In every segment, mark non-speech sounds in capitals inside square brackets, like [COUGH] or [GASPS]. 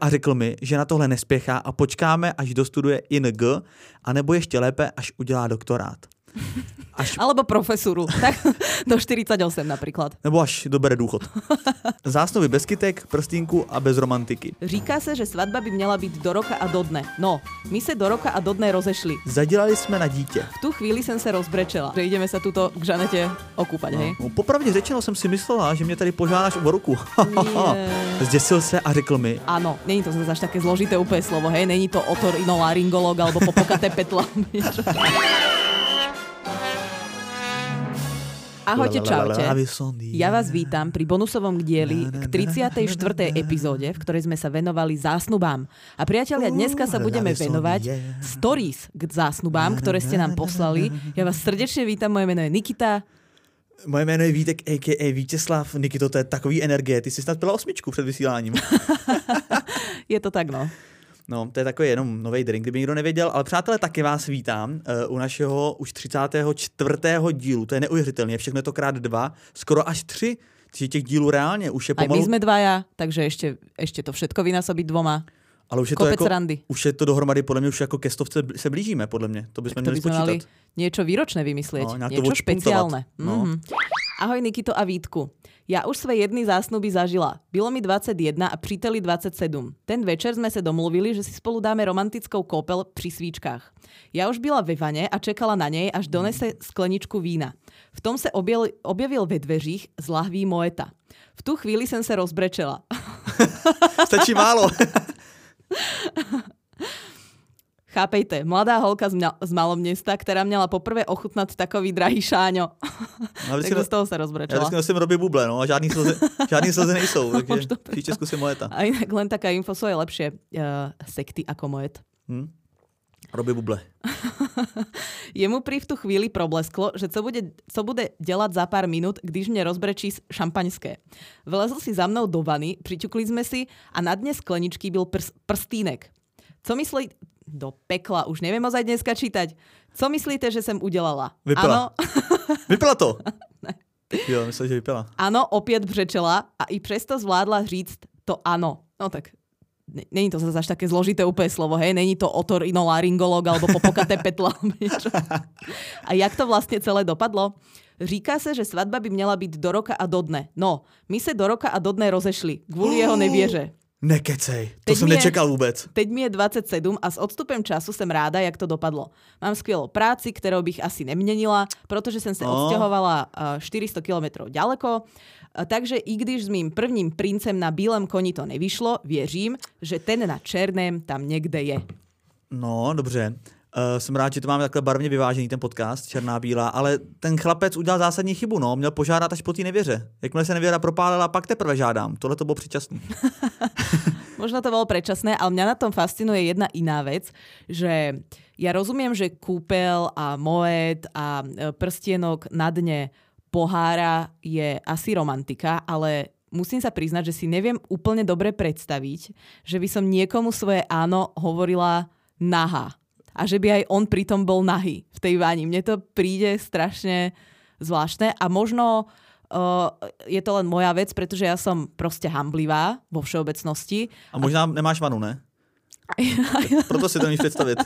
a řekl mi, že na tohle nespěchá a počkáme, až dostuduje ING, anebo ještě lépe, až udělá doktorát. Až... Alebo profesuru, [LAUGHS] tak do 48 napríklad. Nebo až dobere důchod. [LAUGHS] Zásnovy bez kytek, prstínku a bez romantiky. Říká se, že svatba by měla být do roka a do dne. No, my se do roka a do dne rozešli. Zadělali jsme na dítě. V tu chvíli jsem se rozbrečela, že ideme sa tuto k Žanete okúpať, no, hej? No, popravdě řečeno jsem si myslela, že mě tady požádáš o ruku. [LAUGHS] Zděsil se a řekl mi. Áno, není to zase až také zložité úplne slovo, hej? Není to otorinolaryngolog alebo popokaté petla. Ahojte, čaute. Ja vás vítam pri bonusovom dieli k 34. epizóde, v ktorej sme sa venovali zásnubám. A priatelia, dneska sa budeme venovať stories k zásnubám, ktoré ste nám poslali. Ja vás srdečne vítam, moje meno je Nikita. Moje jméno je Vítek, a.k.a. Vítězslav. Nikito, to je takový energie. Ty jsi snad pila osmičku před vysíláním. [LAUGHS] je to tak, no. No, to je takový jenom nový drink, kdyby někdo nevěděl, ale přátelé, taky vás vítám uh, u našeho už 34. dílu. To je neuvěřitelné, všechno je to krát dva, skoro až tři. Těch dílů reálně už je pomalu... Aj my sme dvaja, takže ešte, ešte to všetko vynásobiť dvoma. Ale už je, to jako, už je to dohromady, podle mě už jako ke stovce se blížíme, podle mě. To bychom měli spočítat. Mali niečo výročné vymyslieť, no, niečo špeciálne. No. Mm-hmm. Ahoj Nikito a Vítku. Ja už svoje jedny zásnuby zažila. Bylo mi 21 a příteli 27. Ten večer sme sa domluvili, že si spolu dáme romantickou kópel pri svíčkách. Ja už byla ve vane a čekala na nej, až donese skleničku vína. V tom sa objavil, ve dveřích z lahví Moeta. V tu chvíli som sa rozbrečela. [LAUGHS] Stačí málo. [LAUGHS] Chápejte, mladá holka z, mňa, z malom mesta, ktorá měla poprvé ochutnať takový drahý šáňo. No, [LAUGHS] tak z toho sa rozbrečela. Ja vždycky nosím robí buble, no a žádný slzy, žádný slzy nejsou, [LAUGHS] takže příště zkusím mojeta. A inak len taká info, sú je lepšie uh, sekty ako mojet. Hmm? Robí buble. [LAUGHS] Jemu pri v tu chvíli problesklo, že co bude, co bude delať za pár minút, když mne rozbrečí šampaňské. Vlezl si za mnou do vany, priťukli sme si a na dne skleničky byl prs, prstínek. Co myslí, do pekla, už neviem ozaj dneska čítať. Co myslíte, že som udelala? Vypila. [LAUGHS] vypila to? [LAUGHS] Jo, myslím, že vypila. Ano, opět břečela a i přesto zvládla říct to ano. No tak není to zase až také zložité úplne slovo, hej, není to otorinolaryngolog alebo popokaté [LAUGHS] petla. a jak to vlastne celé dopadlo? Říká se, že svatba by měla být do roka a do dne. No, my se do roka a do dne rozešli kvůli jeho [GASPS] nevěře. Nekecej, to teď som nečekal vôbec. Teď mi je 27 a s odstupem času som ráda, jak to dopadlo. Mám skvělou práci, kterou bych asi neměnila, protože jsem se no. odstěhovala 400 km ďaleko. Takže i když s mým prvním princem na bílem koni to nevyšlo, věřím, že ten na černém tam někde je. No, dobře. Uh, jsem rád, že to máme takhle barvně vyvážený ten podcast, černá bílá, ale ten chlapec udělal zásadní chybu, no, měl požádat až po té nevěře. Jakmile se nevěra propálila, pak teprve žádám. Tohle to bylo předčasné. [LAUGHS] Možno to bolo predčasné, ale mňa na tom fascinuje jedna iná vec, že ja rozumiem, že kúpel a moed a e, prstienok na dne pohára je asi romantika, ale musím sa priznať, že si neviem úplne dobre predstaviť, že by som niekomu svoje áno hovorila naha a že by aj on pritom bol nahý v tej vani. Mne to príde strašne zvláštne a možno uh, je to len moja vec, pretože ja som proste hamblivá vo všeobecnosti. A možná nemáš vanu, ne? [LAUGHS] Proto si to nemůžeš představit.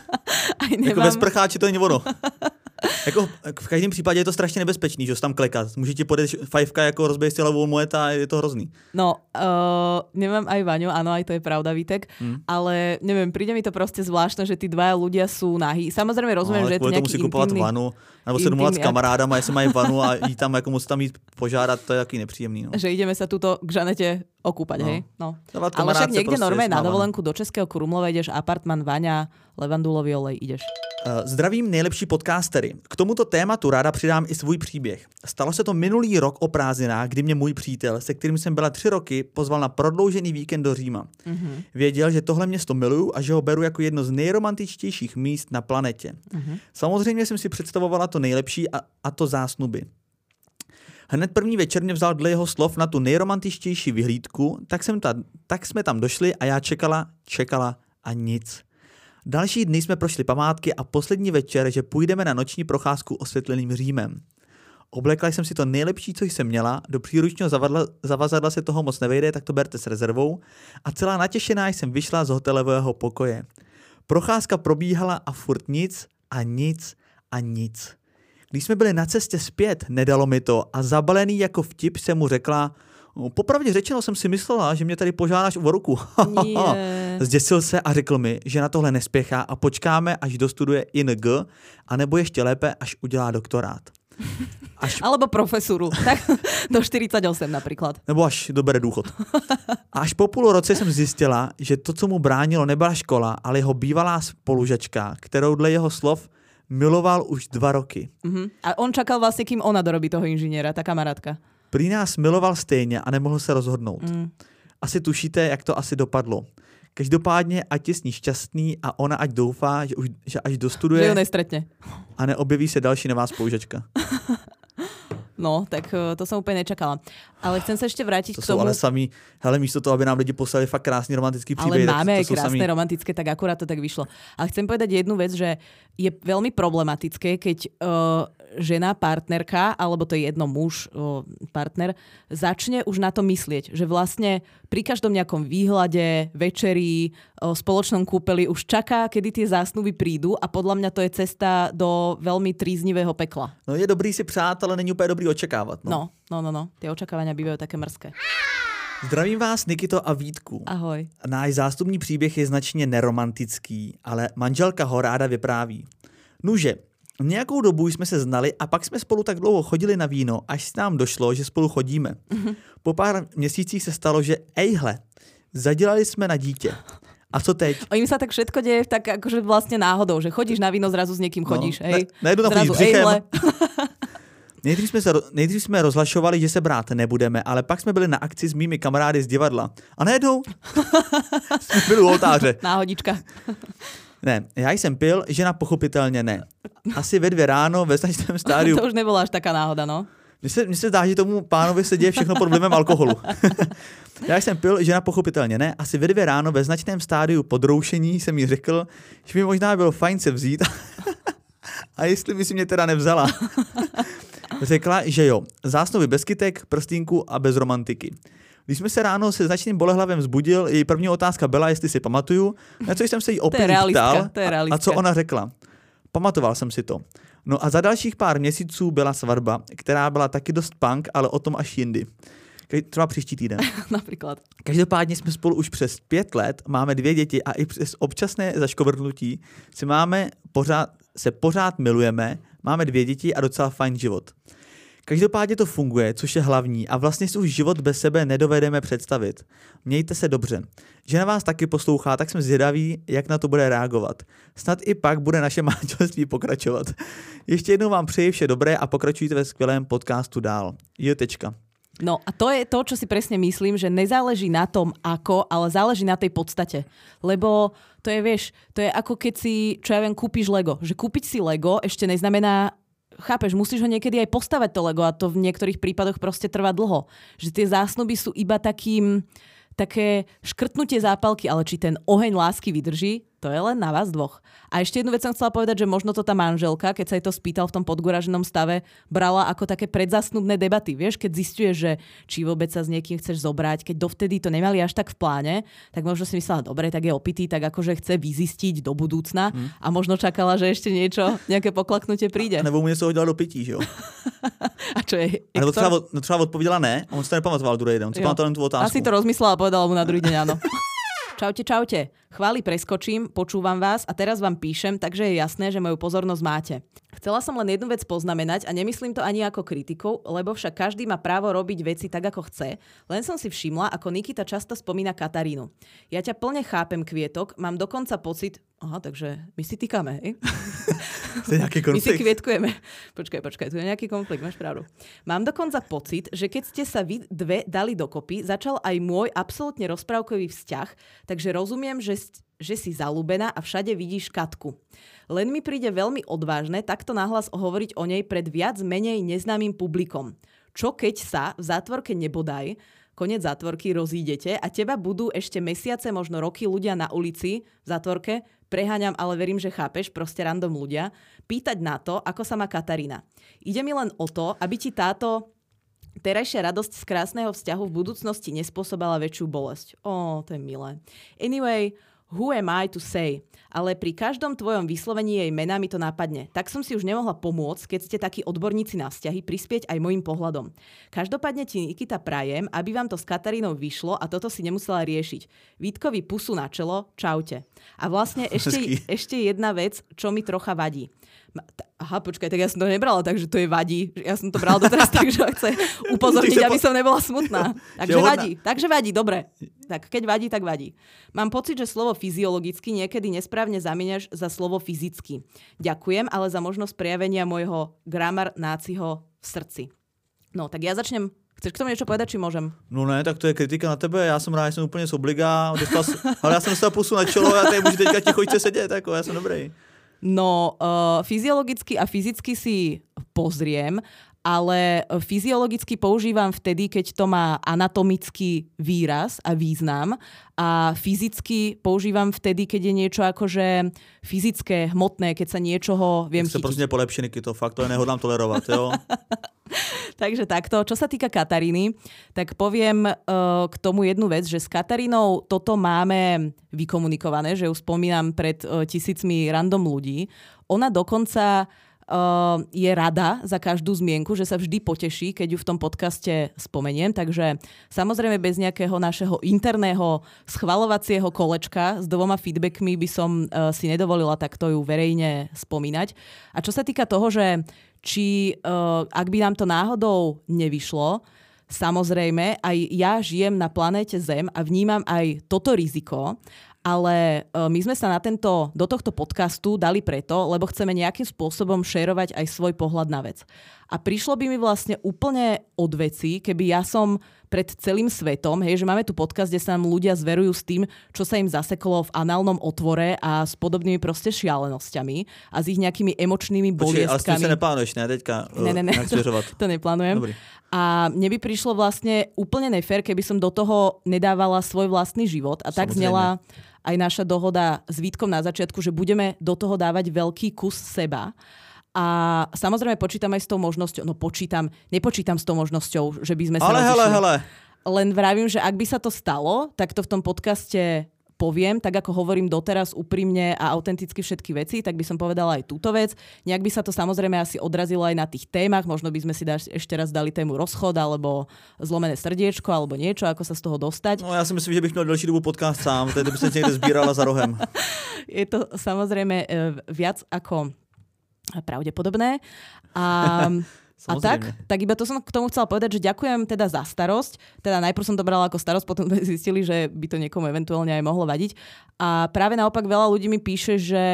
nemám... Jako bez prcháče to není ono. [LAUGHS] jako v každém případě je to strašně nebezpečný, že tam klekat. Může ti podat fajfka jako rozbej si moeta a je to hrozný. No, uh, nemám aj Vaňu, áno, aj to je pravda, Vítek, hmm. ale neviem, príde mi to proste zvláštne, že tí dvaja ľudia sú nahý. Samozrejme rozumiem, no, že je to nejaký musí kupovat vanu, nebo se domluvat s kamarádama, jestli mají vanu a jít tam, jako musí tam jít požádat, to je jaký nepříjemný. No. Že ideme sa tuto k Žanete okúpať, no. hej? No. Ale však niekde normálne na dovolenku do Českého Krumlova ideš, apartman, Vaňa, levandulový olej, ideš. Uh, zdravím nejlepší podcastery. K tomuto tématu ráda přidám i svůj příběh. Stalo se to minulý rok o prázdninách, kdy mě můj přítel, se kterým jsem byla tři roky, pozval na prodloužený víkend do Říma. Mm-hmm. Věděl, že tohle město miluju a že ho beru jako jedno z nejromantičtějších míst na planetě. Mm-hmm. Samozřejmě jsem si představovala to nejlepší a, a to zásnuby. Hned první večer mě vzal dle jeho slov na tu nejromantičtější vyhlídku, tak, jsem ta, tak jsme tam došli a já čekala, čekala a nic. Další dny jsme prošli památky a poslední večer, že půjdeme na noční procházku osvětleným Římem. Oblekla jsem si to nejlepší, co jsem měla, do příručního zavadla, zavazadla se toho moc nevejde, tak to berte s rezervou a celá natěšená jsem vyšla z hotelového pokoje. Procházka probíhala a furt nic a nic a nic. Když jsme byli na cestě zpět, nedalo mi to a zabalený jako vtip jsem mu řekla, "No, popravdě řečeno jsem si myslela, že mě tady požádáš o ruku. [LAUGHS] Zděsil se a řekl mi, že na tohle nespěchá a počkáme, až dostuduje ING, anebo ještě lépe, až udělá doktorát. [LAUGHS] Až, Alebo profesuru. Tak [LAUGHS] do 48 napríklad. nebo až dobere důchod. A až po půl roce jsem zjistila, že to, co mu bránilo, nebyla škola, ale jeho bývalá spolužačka, kterou dle jeho slov miloval už dva roky. Uh-huh. A on čakal vlastne, kým ona dorobí toho inžiniera, tá kamarátka. Prý nás miloval stejně a nemohl se rozhodnout. Mm. Asi tušíte, jak to asi dopadlo. Každopádně, ať je s ní šťastný a ona ať doufá, že, už, že až Že ju dostuduje nestretne. a neobjeví se další nová spolužačka. [LAUGHS] No, tak eh, to som úplne nečakala. Ale chcem sa ešte vrátiť To k tomu... ale sami, hele, místo toho, aby nám lidi poslali fakt krásný romantický Ale příběh, máme aj krásne samý, romantické, tak akurát to tak vyšlo. Ale chcem povedať jednu vec, že je veľmi problematické, keď uh, žena, partnerka, alebo to je jedno muž, partner, začne už na to myslieť, že vlastne pri každom nejakom výhľade, večeri, spoločnom kúpeli už čaká, kedy tie zásnuby prídu a podľa mňa to je cesta do veľmi tríznivého pekla. No je dobrý si přát, ale není úplně dobrý očekávat. No. No, no, no, no. Tie očakávania bývajú také mrzké. Zdravím vás, Nikito a Vítku. Ahoj. Náš zástupní příběh je značně neromantický, ale manželka ho ráda vypráví. Nuže, nějakou dobu jsme se znali a pak jsme spolu tak dlouho chodili na víno, až s nám došlo, že spolu chodíme. Po pár měsících se stalo, že ejhle, zadělali jsme na dítě. A co teď? O im sa tak všetko deje tak akože vlastne náhodou, že chodíš na víno, zrazu s niekým chodíš, No, hej. na- chodíš zrazu ejhle. [LAUGHS] Nejdřív jsme, se, nejdřív jsme rozhlašovali, že se brát nebudeme, ale pak jsme byli na akci s mými kamarády z divadla. A najednou jsme [LAUGHS] byli u oltáře. Náhodička. Ne, já jsem pil, žena pochopitelně ne. [LAUGHS] Asi ve dvě ráno ve značném [LAUGHS] stádiu. To už nebola až taká náhoda, no. Mně se, mně se zdá, že tomu pánovi se děje všechno pod vlivem alkoholu. [LAUGHS] já jsem pil, žena pochopitelně ne. Asi ve dvě ráno ve značném stádiu podroušení jsem jí řekl, že by možná bylo fajn se vzít. [LAUGHS] A jestli by si mě teda nevzala. Řekla, že jo. Zásnovy bez kytek, prstínku a bez romantiky. Když jsme se ráno se značným bolehlavem zbudil, její první otázka byla, jestli si pamatuju, na co jsem se jí opět ptal. a, a co ona řekla? Pamatoval jsem si to. No a za dalších pár měsíců byla svatba, která byla taky dost punk, ale o tom až jindy. Třeba příští týden. [LAUGHS] Napríklad. Každopádně jsme spolu už přes pět let, máme dvě děti a i přes občasné zaškovrtnutí si máme pořád, se pořád milujeme, máme dvě děti a docela fajn život. Každopádně to funguje, což je hlavní a vlastně si už život bez sebe nedovedeme představit. Mějte se dobře. Žena vás taky poslouchá, tak jsme zvědaví, jak na to bude reagovat. Snad i pak bude naše [LAUGHS] manželství pokračovat. Ještě jednou vám přeji vše dobré a pokračujte ve skvělém podcastu dál. Jo, tečka. No a to je to, čo si presne myslím, že nezáleží na tom, ako, ale záleží na tej podstate. Lebo to je, vieš, to je ako keď si, čo ja viem, kúpiš Lego. Že kúpiť si Lego ešte neznamená chápeš, musíš ho niekedy aj postavať to Lego a to v niektorých prípadoch proste trvá dlho. Že tie zásnuby sú iba takým, také škrtnutie zápalky, ale či ten oheň lásky vydrží, to je len na vás dvoch. A ešte jednu vec som chcela povedať, že možno to tá manželka, keď sa jej to spýtal v tom podguraženom stave, brala ako také predzasnubné debaty. Vieš, keď zistuje, že či vôbec sa s niekým chceš zobrať, keď dovtedy to nemali až tak v pláne, tak možno si myslela, dobre, tak je opitý, tak akože chce vyzistiť do budúcna a možno čakala, že ešte niečo, nejaké poklaknutie príde. A nebo mu něco udělal do pití, že jo? [LAUGHS] A čo je? A nebo třeba, třeba odpověděla ne, a on si to nepamatoval druhý den. On si Jo. pamatoval jen tu otázku. Asi to rozmyslela a povedala mu na druhý deň áno. [LAUGHS] Čaute, čaute. Chváli preskočím, počúvam vás a teraz vám píšem, takže je jasné, že moju pozornosť máte. Chcela som len jednu vec poznamenať a nemyslím to ani ako kritiku, lebo však každý má právo robiť veci tak, ako chce, len som si všimla, ako Nikita často spomína Katarínu. Ja ťa plne chápem, Kvietok, mám dokonca pocit... Aha, takže my si týkame, hej? [LAUGHS] To je nějaký [LAUGHS] My si konflikt. kvietkujeme. Počkaj, počkaj, tu je nejaký konflikt, máš pravdu. Mám dokonca pocit, že keď ste sa vy dve dali dokopy, začal aj môj absolútne rozprávkový vzťah, takže rozumiem, že, že si zalúbená a všade vidíš Katku. Len mi príde veľmi odvážne takto nahlas hovoriť o nej pred viac menej neznámym publikom. Čo keď sa v zátvorke nebodaj konec zátvorky, rozídete a teba budú ešte mesiace, možno roky ľudia na ulici v zátvorke, preháňam, ale verím, že chápeš, proste random ľudia, pýtať na to, ako sa má Katarína. Ide mi len o to, aby ti táto terajšia radosť z krásneho vzťahu v budúcnosti nespôsobala väčšiu bolesť. Ó, to je milé. Anyway, who am I to say? Ale pri každom tvojom vyslovení jej mena mi to napadne. Tak som si už nemohla pomôcť, keď ste takí odborníci na vzťahy, prispieť aj môjim pohľadom. Každopádne ti Nikita prajem, aby vám to s Katarínou vyšlo a toto si nemusela riešiť. Vítkovi pusu na čelo, čaute. A vlastne [LAUGHS] ešte, ešte jedna vec, čo mi trocha vadí. Aha, počkaj, tak ja som to nebrala, takže to je vadí. Ja som to brala doteraz [LAUGHS] tak, že chce upozorniť, aby som nebola smutná. [LAUGHS] Takže vadí, takže vadí, dobre. Tak keď vadí, tak vadí. Mám pocit, že slovo fyziologicky niekedy nesprávne zamieňaš za slovo fyzicky. Ďakujem, ale za možnosť prejavenia môjho gramar náciho v srdci. No, tak ja začnem Chceš k tomu niečo povedať, či môžem? No ne, tak to je kritika na tebe, já jsem rád, že jsem úplně z obliga, dostal, ale já jsem dostal pusu na čelo a tady můžu teďka ticho sedět, jako já jsem dobrý. No, uh, fyziologicky a fyzicky si pozriem, ale fyziologicky používam vtedy, keď to má anatomický výraz a význam a fyzicky používam vtedy, keď je niečo akože fyzické, hmotné, keď sa niečoho viem tak chytiť. prostě polepšený, to fakt to nehodlám tolerovat, jo? [LAUGHS] [LAUGHS] Takže takto. Čo sa týka Kataríny, tak poviem uh, k tomu jednu vec, že s Katarínou toto máme vykomunikované, že ju spomínam pred uh, tisícmi random ľudí. Ona dokonca uh, je rada za každú zmienku, že sa vždy poteší, keď ju v tom podcaste spomeniem. Takže samozrejme bez nejakého našeho interného schvalovacieho kolečka s dvoma feedbackmi by som uh, si nedovolila takto ju verejne spomínať. A čo sa týka toho, že či uh, ak by nám to náhodou nevyšlo, samozrejme, aj ja žijem na planéte Zem a vnímam aj toto riziko, ale uh, my sme sa na tento, do tohto podcastu dali preto, lebo chceme nejakým spôsobom šerovať aj svoj pohľad na vec. A prišlo by mi vlastne úplne od veci, keby ja som pred celým svetom, hej, že máme tu podcast, kde sa nám ľudia zverujú s tým, čo sa im zaseklo v análnom otvore a s podobnými proste šialenosťami a s ich nejakými emočnými bolieskami. Počkej, ale s sa neplánuješ, ne, teďka? Ne, ne, ne, to, [LAUGHS] to neplánujem. Dobrý. A mne by prišlo vlastne úplne nefér, keby som do toho nedávala svoj vlastný život. A Samozrejme. tak znela aj naša dohoda s Vítkom na začiatku, že budeme do toho dávať veľký kus seba. A samozrejme počítam aj s tou možnosťou, no počítam, nepočítam s tou možnosťou, že by sme sa Ale hele, hele. Len vravím, že ak by sa to stalo, tak to v tom podcaste poviem, tak ako hovorím doteraz úprimne a autenticky všetky veci, tak by som povedala aj túto vec. Nejak by sa to samozrejme asi odrazilo aj na tých témach, možno by sme si daž, ešte raz dali tému rozchod alebo zlomené srdiečko alebo niečo, ako sa z toho dostať. No ja si myslím, že bych měl delší dobu podcast sám, tedy by sa niekde zbírala za rohem. [LAUGHS] Je to samozrejme e, viac ako pravdepodobné. A Samozrejme. A tak, tak iba to som k tomu chcela povedať, že ďakujem teda za starosť. Teda najprv som to brala ako starosť, potom sme [LAUGHS] zistili, že by to niekomu eventuálne aj mohlo vadiť. A práve naopak veľa ľudí mi píše, že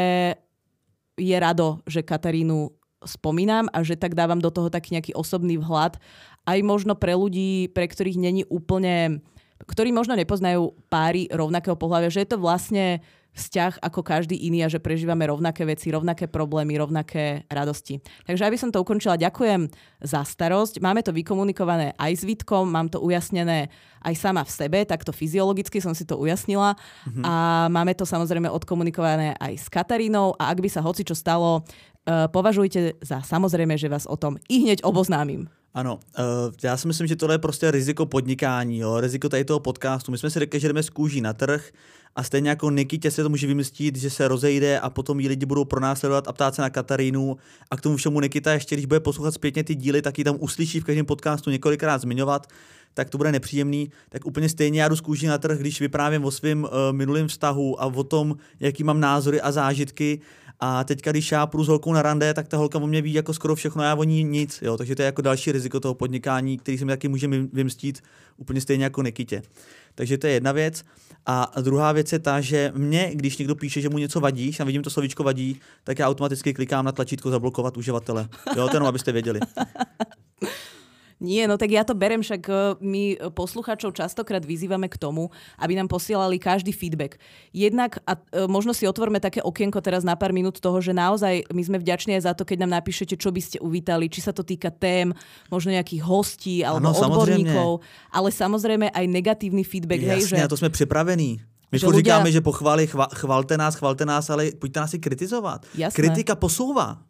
je rado, že Katarínu spomínam a že tak dávam do toho taký nejaký osobný vhľad. Aj možno pre ľudí, pre ktorých není úplne ktorí možno nepoznajú páry rovnakého pohľavia, že je to vlastne vzťah ako každý iný a že prežívame rovnaké veci, rovnaké problémy, rovnaké radosti. Takže aby som to ukončila, ďakujem za starosť. Máme to vykomunikované aj s Vítkom, mám to ujasnené aj sama v sebe, takto fyziologicky som si to ujasnila mm-hmm. a máme to samozrejme odkomunikované aj s Katarínou a ak by sa hoci čo stalo, uh, považujte za samozrejme, že vás o tom i hneď oboznámim. Ano, uh, já si myslím, že tohle je prostě riziko podnikání, jo, riziko tady toho podcastu. My jsme si řekli, že jdeme z kůží na trh a stejně jako Nikitě se to může vymystit, že se rozejde a potom jí lidi budou pronásledovat a ptát se na Katarínu a k tomu všemu Nikita ještě, když bude poslouchat zpětně ty díly, tak ji tam uslyší v každém podcastu několikrát zmiňovat, tak to bude nepříjemný. Tak úplně stejně já jdu z kůží na trh, když vyprávím o svém uh, minulém vztahu a o tom, jaký mám názory a zážitky a teďka, když já půjdu s holkou na rande, tak ta holka o mě ví jako skoro všechno, já o ní nic. Jo? Takže to je jako další riziko toho podnikání, který se mi taky může vymstít úplně stejně jako Nikitě. Takže to je jedna věc. A druhá věc je ta, že mě, když někdo píše, že mu něco vadí, a vidím to slovíčko vadí, tak já automaticky klikám na tlačítko zablokovat uživatele. Jo, to jenom abyste věděli. [LAUGHS] Nie, no tak ja to berem, však e, my posluchačov častokrát vyzývame k tomu, aby nám posielali každý feedback. Jednak, a e, možno si otvorme také okienko teraz na pár minút toho, že naozaj my sme vďační aj za to, keď nám napíšete, čo by ste uvítali, či sa to týka tém, možno nejakých hostí alebo ano, odborníkov, samozrejme. ale samozrejme aj negatívny feedback. Jasne, hej, že... a to sme připravení. My že ľudia... říkáme, že pochváli, chva, chvalte nás, chvalte nás, ale pojďte nás i kritizovat. Jasné. Kritika posouvá.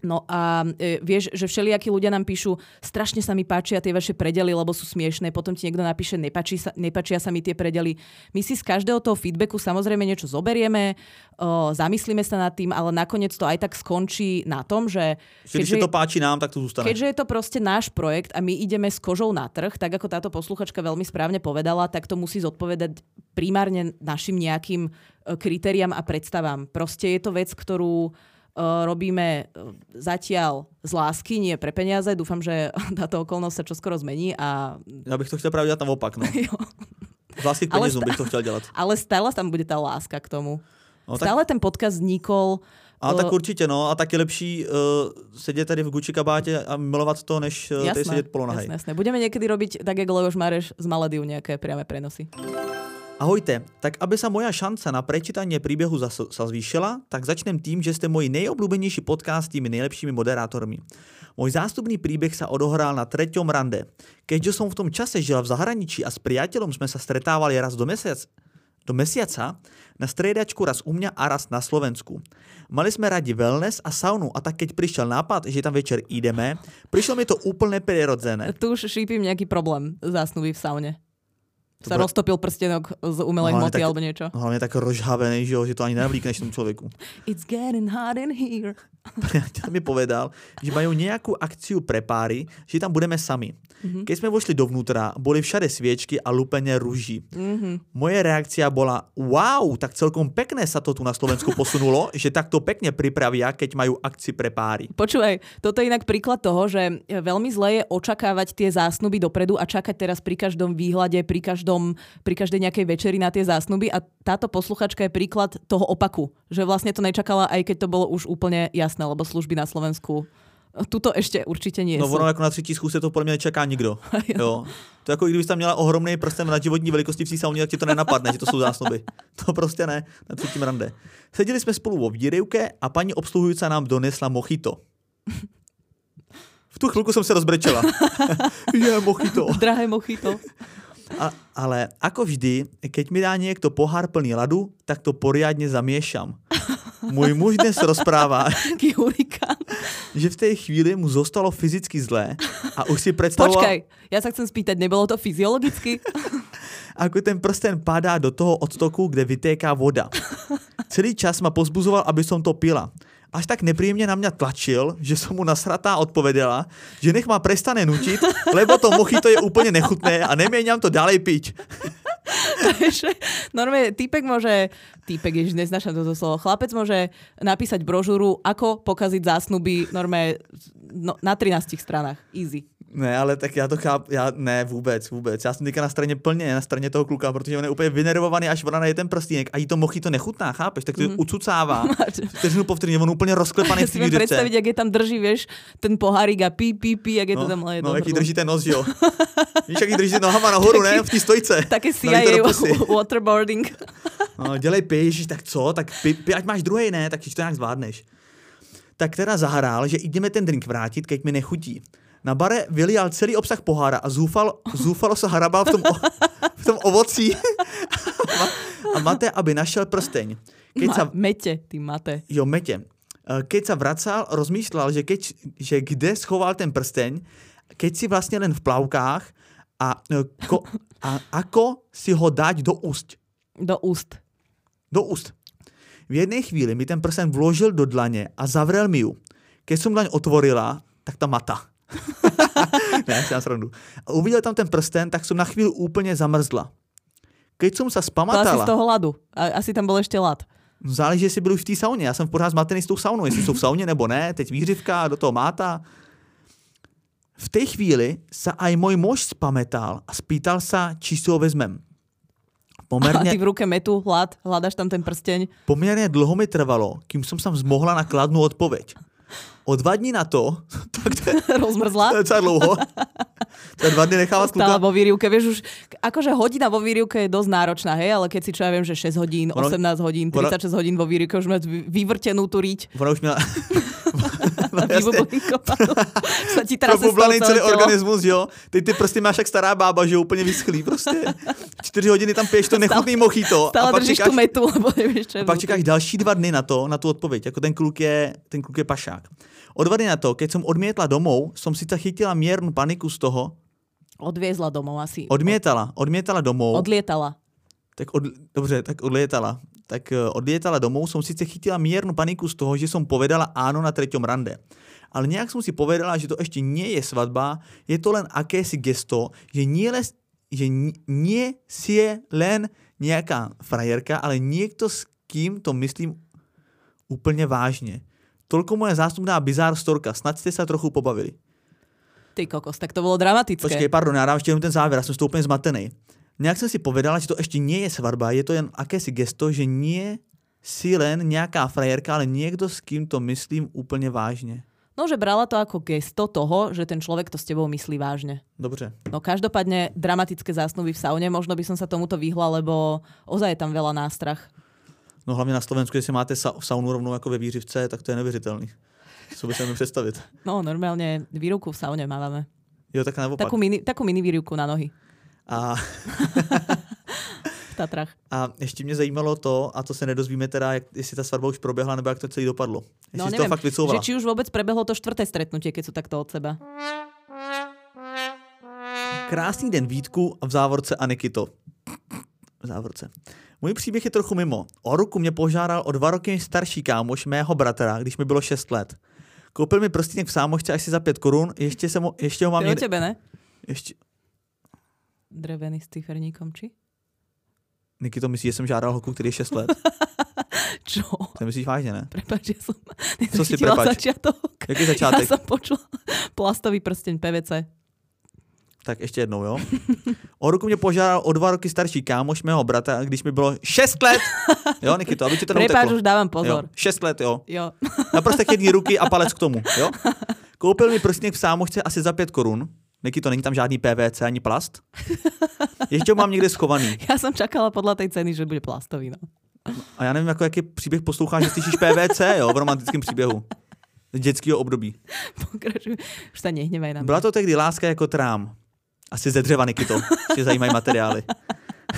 No a e, vieš, že všelijakí ľudia nám píšu, strašne sa mi páčia tie vaše predely, lebo sú smiešné. Potom ti niekto napíše, nepačí sa, nepačia sa mi tie predely. My si z každého toho feedbacku samozrejme niečo zoberieme, o, zamyslíme sa nad tým, ale nakoniec to aj tak skončí na tom, že... Keď sa to páči nám, tak to zostane. Keďže je to proste náš projekt a my ideme s kožou na trh, tak ako táto posluchačka veľmi správne povedala, tak to musí zodpovedať primárne našim nejakým e, kritériám a predstavám. Proste je to vec, ktorú robíme zatiaľ z lásky, nie pre peniaze. Dúfam, že [LAUGHS] táto okolnosť sa čoskoro zmení. A... Ja bych to chcel práve tam opak. No. [LAUGHS] z lásky k peniazom bych to chcel dělat. [LAUGHS] Ale stále tam bude tá láska k tomu. No, tak... Stále ten podcast vznikol a tak určitě, no. A tak je lepší uh, sedět tady v Gucci kabátě a milovat to, než uh, tady sedět polonohej. Jasné, jasné. Budeme niekedy robiť, tak jak Leoš Mareš z Malediu, nejaké priame prenosy. Ahojte, tak aby sa moja šanca na prečítanie príbehu sa zvýšila, tak začnem tým, že ste moji nejobľúbenejší podcast s tými nejlepšími moderátormi. Môj zástupný príbeh sa odohral na treťom rande. Keďže som v tom čase žila v zahraničí a s priateľom sme sa stretávali raz do, mesiac, do mesiaca, na striedačku raz u mňa a raz na Slovensku. Mali sme radi wellness a saunu a tak keď prišiel nápad, že tam večer ideme, prišlo mi to úplne prirodzené. Tu už šípim nejaký problém zásnuby v saune sa bude... roztopil prstenok z umelej no, hmoty alebo niečo. Hlavne tak rozhavený, že, že to ani nenavlíkneš tomu [LAUGHS] človeku. It's getting hot in here. Priateľ mi povedal, že majú nejakú akciu pre páry, že tam budeme sami. Mm-hmm. Keď sme vošli dovnútra, boli všade sviečky a lupenie rúží. Mm-hmm. Moje reakcia bola, wow, tak celkom pekné sa to tu na Slovensku posunulo, že takto pekne pripravia, keď majú akci pre páry. Počúvaj, toto je inak príklad toho, že veľmi zlé je očakávať tie zásnuby dopredu a čakať teraz pri každom výhľade, pri, každom, pri každej nejakej večeri na tie zásnuby a táto posluchačka je príklad toho opaku, že vlastne to nečakala, aj keď to bolo už úplne jasné, lebo služby na Slovensku Tuto ešte určite nie No ono jako na třetí schůzce to podle mě nečaká nikdo. [LAUGHS] jo. To jako kdybys tam měla ohromný prsten na životní velikosti v sauně, tak ti to nenapadne, že to jsou zásnoby. [LAUGHS] To prostě ne, na třetím rande. Seděli jsme spolu vo výrivke a paní obsluhující nám donesla mochito. V tu chvilku jsem se rozbrečela. [LAUGHS] je mochito. Drahé mochito. A, ale ako vždy, keď mi dá niekto pohár plný ladu, tak to poriadne zamiešam. Môj muž dnes rozpráva, že v tej chvíli mu zostalo fyzicky zlé a už si predstavoval... Počkaj, ja sa chcem spýtať, nebolo to fyziologicky? [LAUGHS] Ako ten prsten padá do toho odtoku, kde vytéká voda. Celý čas ma pozbuzoval, aby som to pila až tak nepríjemne na mňa tlačil, že som mu nasratá odpovedala, že nech ma prestane nučiť, lebo to mochito je úplne nechutné a nemieniam to ďalej piť. [LAUGHS] normálne týpek môže, týpek, ježiš, neznášam toto slovo, chlapec môže napísať brožúru, ako pokaziť zásnuby normálne no, na 13 stranách. Easy. Ne, ale tak já to chápu, já ne, vůbec, vůbec. Já jsem teďka na straně plně, na straně toho kluka, protože on je úplně vynervovaný, až ona je ten prstínek a jí to mochy to nechutná, chápeš? Tak to mm. ucucává. [LAUGHS] Vteřinu po vteřině, on úplně rozklepaný v té představit, jak je tam drží, víš, ten pohárik a pí, pí, pí, jak je no, to tam leje. No, jak jí drží ten nos, jo. [LAUGHS] Víš, jak jí drží nohama nahoru, ne? V té stojce. Taky CIA waterboarding. [LAUGHS] no, dělej pij, tak co? Tak pij, pij, ať máš druhý, ne? Tak to nějak zvládneš. Tak teda zahrál, že ideme ten drink vrátit, keď mi nechutí. Na bare vylial celý obsah pohára a zúfal, zúfalo sa hrabal v tom, o, v tom ovocí a Mate, aby našel prsteň. Keď Ma, sa, mete, ty Mate. Jo, Mete. E, keď sa vracal, rozmýšľal, že, keď, že kde schoval ten prsteň, keď si vlastne len v plavkách a, e, ko, a ako si ho dať do úst. Do úst. Do úst. V jednej chvíli mi ten prsten vložil do dlane a zavrel mi ju. Keď som dlaň otvorila, tak ta mata. [LAUGHS] ne, si srandu. A uviděl tam ten prsten, tak som na chvíli úplne zamrzla. Keď som sa spamatala... To asi z toho ladu. A, asi tam bol ešte lad. Záleží, jestli byli v té sauně. Já jsem pořád zmatený s tou saunou, jestli jsou v sauně nebo ne. Teď výřivka, do toho máta. V tej chvíli sa aj môj muž spametal a spýtal sa, či si ho vezmem. Pomerne, a ty v ruke metu, hlad, hľadaš tam ten prsteň. Pomerne dlho mi trvalo, kým som sa zmohla na kladnú odpoveď. O dva dní na to, [LAUGHS] tak to je, [LAUGHS] to Rozmrzla? je dlouho. To dva dny nechávat Stála vo výrivke, vieš už, akože hodina vo výrivke je dosť náročná, hej, ale keď si čo ja viem, že 6 hodín, Ono- 18 hodín, ona- 36 hodín vo výrivke, už máš vy- vyvrtenú tú riť Ona už [LAUGHS] vybublinkovanú. Sa ti trase z toho probublaný celé celý organismus, jo. Teď ty prostě máš jak stará bába, že úplně vyschlý prostě. Čtyři hodiny tam piješ to nechutný mochito a Stále pak držíš čekáš, tú metu, lebo nevieš, čo a pak čekáš další dva dny na to, na tu odpověď. Jako ten kluk je, ten kluk je pašák. O dva dny na to, keď som odmietla domov, som si chytila miernu paniku z toho, Odviezla domov asi. odmietala, odmietala domov, Odlietala. tak od, dobře, tak odlietala. Tak eh, odlietala domov, som síce chytila miernu paniku z toho, že som povedala áno na treťom rande. Ale nejak som si povedala, že to ešte nie je svadba, je to len akési gesto, že nie, les, že ni- nie si je len nejaká frajerka, ale niekto s kým to myslím úplne vážne. Toľko moja zástupná bizár storka, snad ste sa trochu pobavili. Ty kokos, tak to bolo dramatické. Počkej, pardon, já dám jenom ten závěr, já jsem z toho úplně zmatený. Nějak jsem si povedala, že to ještě nie je svatba, je to jen akési gesto, že nie si len nějaká frajerka, ale někdo, s kým to myslím úplně vážně. No, že brala to ako gesto toho, že ten človek to s tebou myslí vážne. Dobře. No každopádne dramatické zásnuby v saune, možno by som sa tomuto vyhla, lebo ozaj je tam veľa nástrach. No hlavně na Slovensku, jestli máte sa- saunu rovnou jako ve Výřivce, tak to je neuvěřitelný. Co by se mi představit. No normálne výrivku v saune mávame. Jo, tak naopak. Takú mini, takú mini výrivku na nohy A, v Tatrach. a ještě mě zajímalo to, a to se nedozvíme teda, jak, jestli ta svatba už proběhla, nebo jak to celý dopadlo. Jestli No si to neviem, fakt že vycouvala. či už vôbec prebehlo to štvrté stretnutie, keď sú takto od seba. Krásný den Vítku a v závorce Anikito. Závorce. Můj příběh je trochu mimo. O ruku mě požádal o dva roky starší kámoš mého bratra, když mi bylo 6 let. Koupil mi prstínek v sámošce asi za 5 korun, ještě, jsem ho, ještě ho mám o někde... tebe, ne? Ještě... Drevený s ciferníkom, či? Niky to myslí, že jsem žádal holku, který je 6 let. [LAUGHS] Čo? To myslíš vážně, ne? Prepač, ja som Co si prepač? začiatok. Jaký začátek? Ja som počula plastový prsteň PVC. Tak ještě jednou, jo? O ruku mě požádal o dva roky starší kámoš mého bratra, když mi bylo 6 let. Jo, Nikito, aby ti to neuteklo. už dávam Jo, pozor. 6 let, jo. Jo. Na prstek jedné ruky a palec k tomu, jo? Koupil mi prstínek v sámošce asi za 5 korun. Neky to není tam žádný PVC ani plast. Ještě ho mám někde schovaný. Ja som čakala podľa tej ceny, že bude plastový. No. A já nevím, jako jaký příběh posloucháš, že slyšíš PVC, jo, v romantickém příběhu. Z dětského období. Pokračuj. Už sa nehnevaj na mňa. Byla to tehdy láska jako trám. Asi ze dřeva, Nikito. Tě zajímají materiály.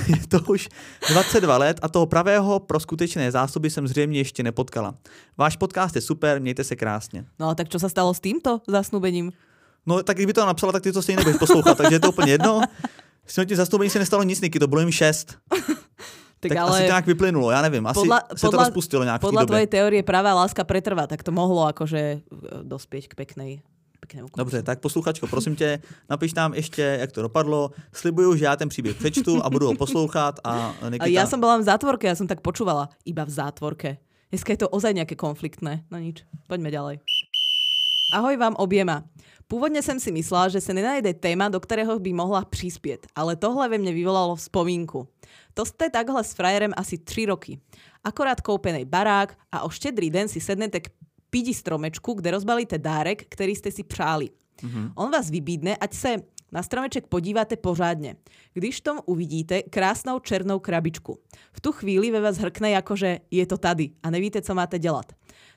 Je [LAUGHS] to už 22 let a toho pravého pro skutečné zásoby jsem zřejmě ještě nepotkala. Váš podcast je super, mějte se krásně. No a tak čo sa stalo s týmto zasnúbením? No tak kdyby to napsala, tak ty to stejně nebudeš poslouchat, takže je to úplně jedno. S tím zastoupením se nestalo nic, Niky, to bylo jim šest. [LAUGHS] Tak, Tak ale asi to nějak vyplynulo, já nevím. Asi podľa, se to podľa, rozpustilo nějak v té podľa době. tvojej teórie pravá láska pretrvá, tak to mohlo akože e, dospieť k peknej, peknému koncu. Dobře, tak posluchačko, prosím tě, napiš nám ještě, jak to dopadlo. Slibuju, že já ten příběh přečtu a budu ho poslouchat a Nikita... ja som bola v zátvorke, ja som tak počúvala. Iba v zátvorke. Dneska je to ozaj nejaké konfliktné. No nič, poďme ďalej. Ahoj vám objema. Původně jsem si myslela, že se nenajde téma, do kterého by mohla přispět, ale tohle ve mne vyvolalo vzpomínku. To ste takhle s frajerem asi 3 roky. Akorát koupený barák a o štedrý den si sednete k pidi stromečku, kde rozbalíte dárek, který jste si přáli. Mm-hmm. On vás vybídne, ať se na stromeček podíváte pořádně. Když tom uvidíte krásnou černou krabičku. V tu chvíli ve vás hrkne jako, že je to tady a nevíte, co máte dělat.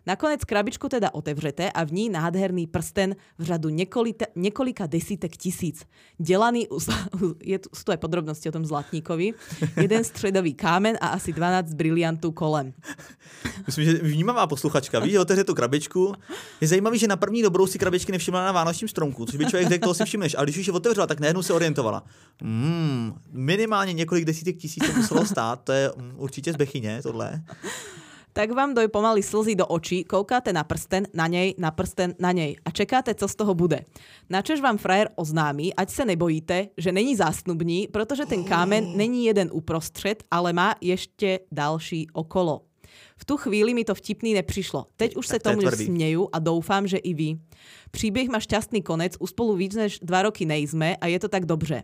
Nakonec krabičku teda otevřete a v ní nádherný prsten v řadu několika, několika desítek tisíc. Dělaný, u, [LAUGHS] je sú tu aj podrobnosti o tom zlatníkovi, jeden středový kámen a asi 12 briliantů kolem. [LAUGHS] Myslím, že vnímavá posluchačka, víš, otevře tu krabičku. Je zajímavý, že na první dobrou si krabičky nevšimla na vánočním stromku, což by člověk řekl, si všimneš. Ale když už je otevřela, tak najednou se orientovala. Mm, minimálně několik desítek tisíc to muselo stát, to je mm, určitě z Bechyně, tohle. Tak vám doj pomaly slzy do očí, koukáte na prsten, na nej, na prsten, na nej a čekáte, co z toho bude. Načež vám frajer oznámí, ať se nebojíte, že není zásnubní, protože ten kámen není jeden uprostřed, ale má ještě další okolo. V tu chvíli mi to vtipný nepřišlo. Teď už Tak se tomu směju a doufám, že i vy. Příběh má šťastný konec, u spolu víc než dva roky nejsme a je to tak dobře.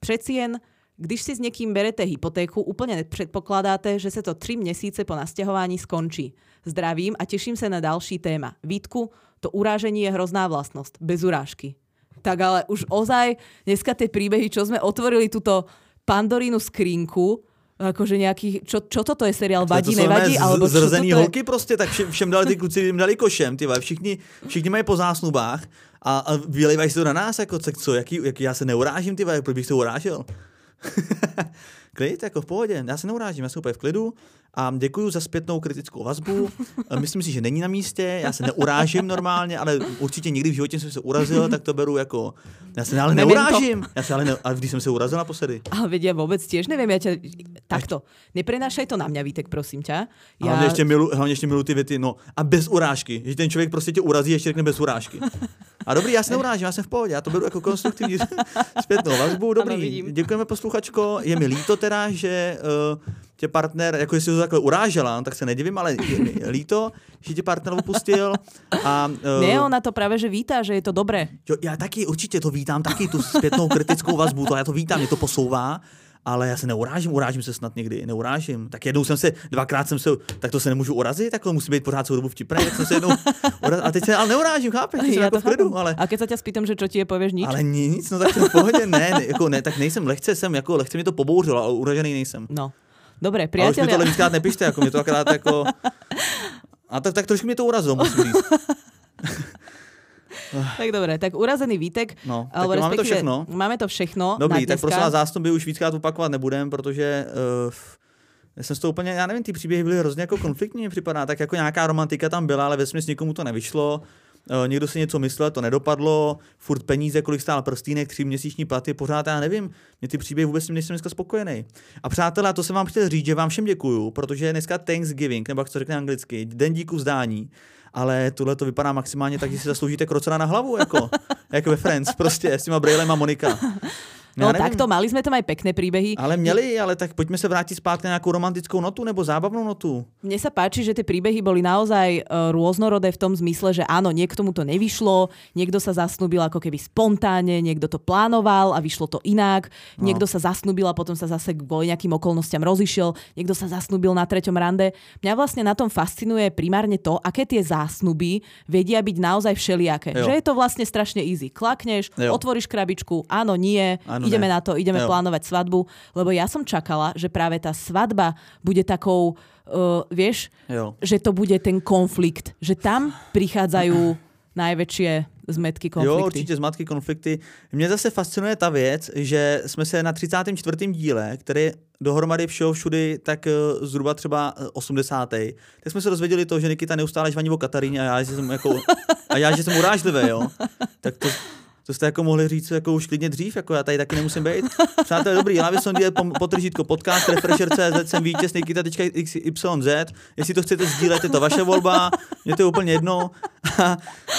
Přeci jen Když si s někým berete hypotéku, úplně předpokládáte, že se to tři měsíce po nastěhování skončí. Zdravím a těším se na další téma. Vítku, to urážení je hrozná vlastnost. Bez urážky. Tak ale už ozaj, dneska tie príbehy, čo sme otvorili túto Pandorínu skrinku, akože nejaký, čo, čo toto je seriál, vadí, to nevadí? Z, alebo čo zrzený toto je? holky prostě, tak všem, všem dali ty kluci, jim dali košem, ty všichni, všichni mají po zásnubách a, a vylejvají si to na nás, jako co, jaký, jaký já se neurážím, ty proč bych se urážel? [LAUGHS] Klid, jako v pohodě, já se neurážím, já jsem úplně v klidu a děkuji za zpětnou kritickou vazbu. Myslím si, že není na místě, já se neurážím normálně, ale určitě někdy v životě jsem se urazil, tak to beru jako, já se ale neurážím. Já se ale ne, a když jsem se urazil naposledy. Ale vedia vôbec tiež neviem, ja ťa... Takto, neprenášaj to na mňa, Vítek, prosím ťa. Ja... Hlavně, ještě milu, hlavně ještě milu ty věty, no a bez urážky, že ten člověk prostě tě urazí, ještě řekne bez urážky. A dobrý, já se neurážím, já jsem v pohodě, já to beru jako konstruktivní [LAUGHS] zpětnou vazbu, dobrý. Ano, vidím. Děkujeme posluchačko, je mi líto teda, že uh, tě partner, jako jestli to takhle urážela, no, tak se nedivím, ale je mi [LAUGHS] líto, že tě partner opustil. A, uh, Ne, ona to práve, že víta, že je to dobré. Jo, já taky určitě to vítám, taky tu zpětnou kritickou vazbu, to já to vítám, mě to posouvá, ale já se neurážím, urážím se snad někdy, neurážím. Tak jednou jsem se, dvakrát jsem se, tak to se nemůžu urazit, tak to musí být pořád celou dobu vtipné, tak jsem se jednou urazil, a teď se ale neurážím, chápeš, teď jsem jako v klidu, ale, A keď sa ťa spýtam, že čo ti je, povieš nič? ale nic, no tak v pohodě, ne, ne, jako ne, tak nejsem lehce, jsem jako lehce mě to pobouřilo, ale uražený nejsem. No. Dobre, A už mi to víckrát nepište, jako mě to akorát jako, a tak, tak trošku mě to urazilo, musím říct. [LAUGHS] Tak dobre, tak urazený Vítek. No, tak máme to všechno. Máme to všechno Dobrý, tak prosím vás, zástupy už víckrát opakovat nebudem, protože uh, já jsem z toho úplně, já nevím, ty příběhy byly hrozně jako konfliktní, mi připadá, tak jako nějaká romantika tam byla, ale ve někomu to nevyšlo. Uh, někdo si něco myslel, to nedopadlo, furt peníze, kolik stál prstýnek, tři měsíční platy, pořád já nevím, mě ty příběhy vůbec nejsem dneska spokojený. A přátelé, to jsem vám chtěl říct, že vám všem děkuju, protože dneska Thanksgiving, nebo jak to řekne anglicky, den díku vzdání. Ale tohle to vypadá maximálně tak, že si zasloužíte krocena na hlavu, jako, [LAUGHS] jako ve Friends, prostě s těma Braillem a Monika. No Já nevím. takto, mali sme tam aj pekné príbehy. Ale měli, ale tak pojďme se vrátit zpátky na nějakou romantickou notu nebo zábavnou notu. Mne sa páči, že tie príbehy boli naozaj e, rôznorodé v tom zmysle, že áno, niektomu to nevyšlo, niekto sa zasnúbil ako keby spontánne, niekto to plánoval a vyšlo to inak, No. niekto sa zasnúbil a potom sa zase kvôli nejakým okolnostiam rozišiel, niekto sa zasnúbil na treťom rande. Mňa vlastne na tom fascinuje primárne to, aké tie zásnuby vedia byť naozaj všelijaké. Jo. Že je to vlastne strašne easy. Klakneš, Jo. otvoríš krabičku, áno, nie, Áno, ideme na to, ideme Jo. plánovať svadbu, lebo ja som čakala, že práve tá svadba bude takou, uh, vieš, Jo. že to bude ten konflikt, že tam prichádzajú [CLEARS THROAT] najväčšie zmetky Jo, konflikty. určitě zmatky, konflikty. Mě zase fascinuje ta věc, že jsme se na 34. díle, který dohromady všeho všudy, tak eh, zhruba třeba eh, 80. Tak jsme se dozvěděli to, že Nikita neustále žvaní o Kataríně a já, že jsem jako, a já, že jsem urážlivý, jo. Tak to, to jste jako mohli říct jako už klidně dřív, jako já tady taky nemusím být. Přátelé, dobrý, já bych dělal potržítko podcast, refresher.cz, jsem vítěz Nikita.xyz, jestli to chcete sdílet, je to vaše volba, mě to je úplně jedno. [LAUGHS] A,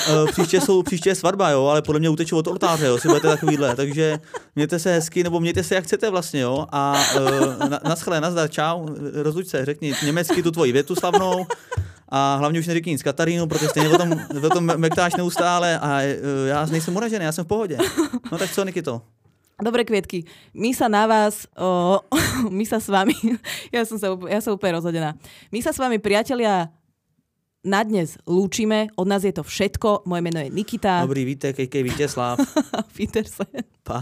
eh, příště, jsou, příště je svatba, jo, ale podle mě uteču od oltáře, jo, si budete takovýhle, takže mějte se hezky, nebo mějte se jak chcete vlastně, jo, a uh, na, naschle, nazdar, čau, rozluč se, řekni německy tu tvoji větu slavnou, a hlavně už neříkej nic Katarínu, protože stejně o tom, o tom mektáš neustále a e, já nejsem uražený, já jsem v pohodě. No tak co, Nikito? Dobre, Kvietky, my sa na vás, o, [LAUGHS] my sa s vami, [LAUGHS] ja som, sa, ja som úplne rozhodená. My sa s vami, priatelia, na dnes lúčime. Od nás je to všetko. Moje meno je Nikita. Dobrý vítek, kejkej Vítězslav. [LAUGHS] Petersen. Pa.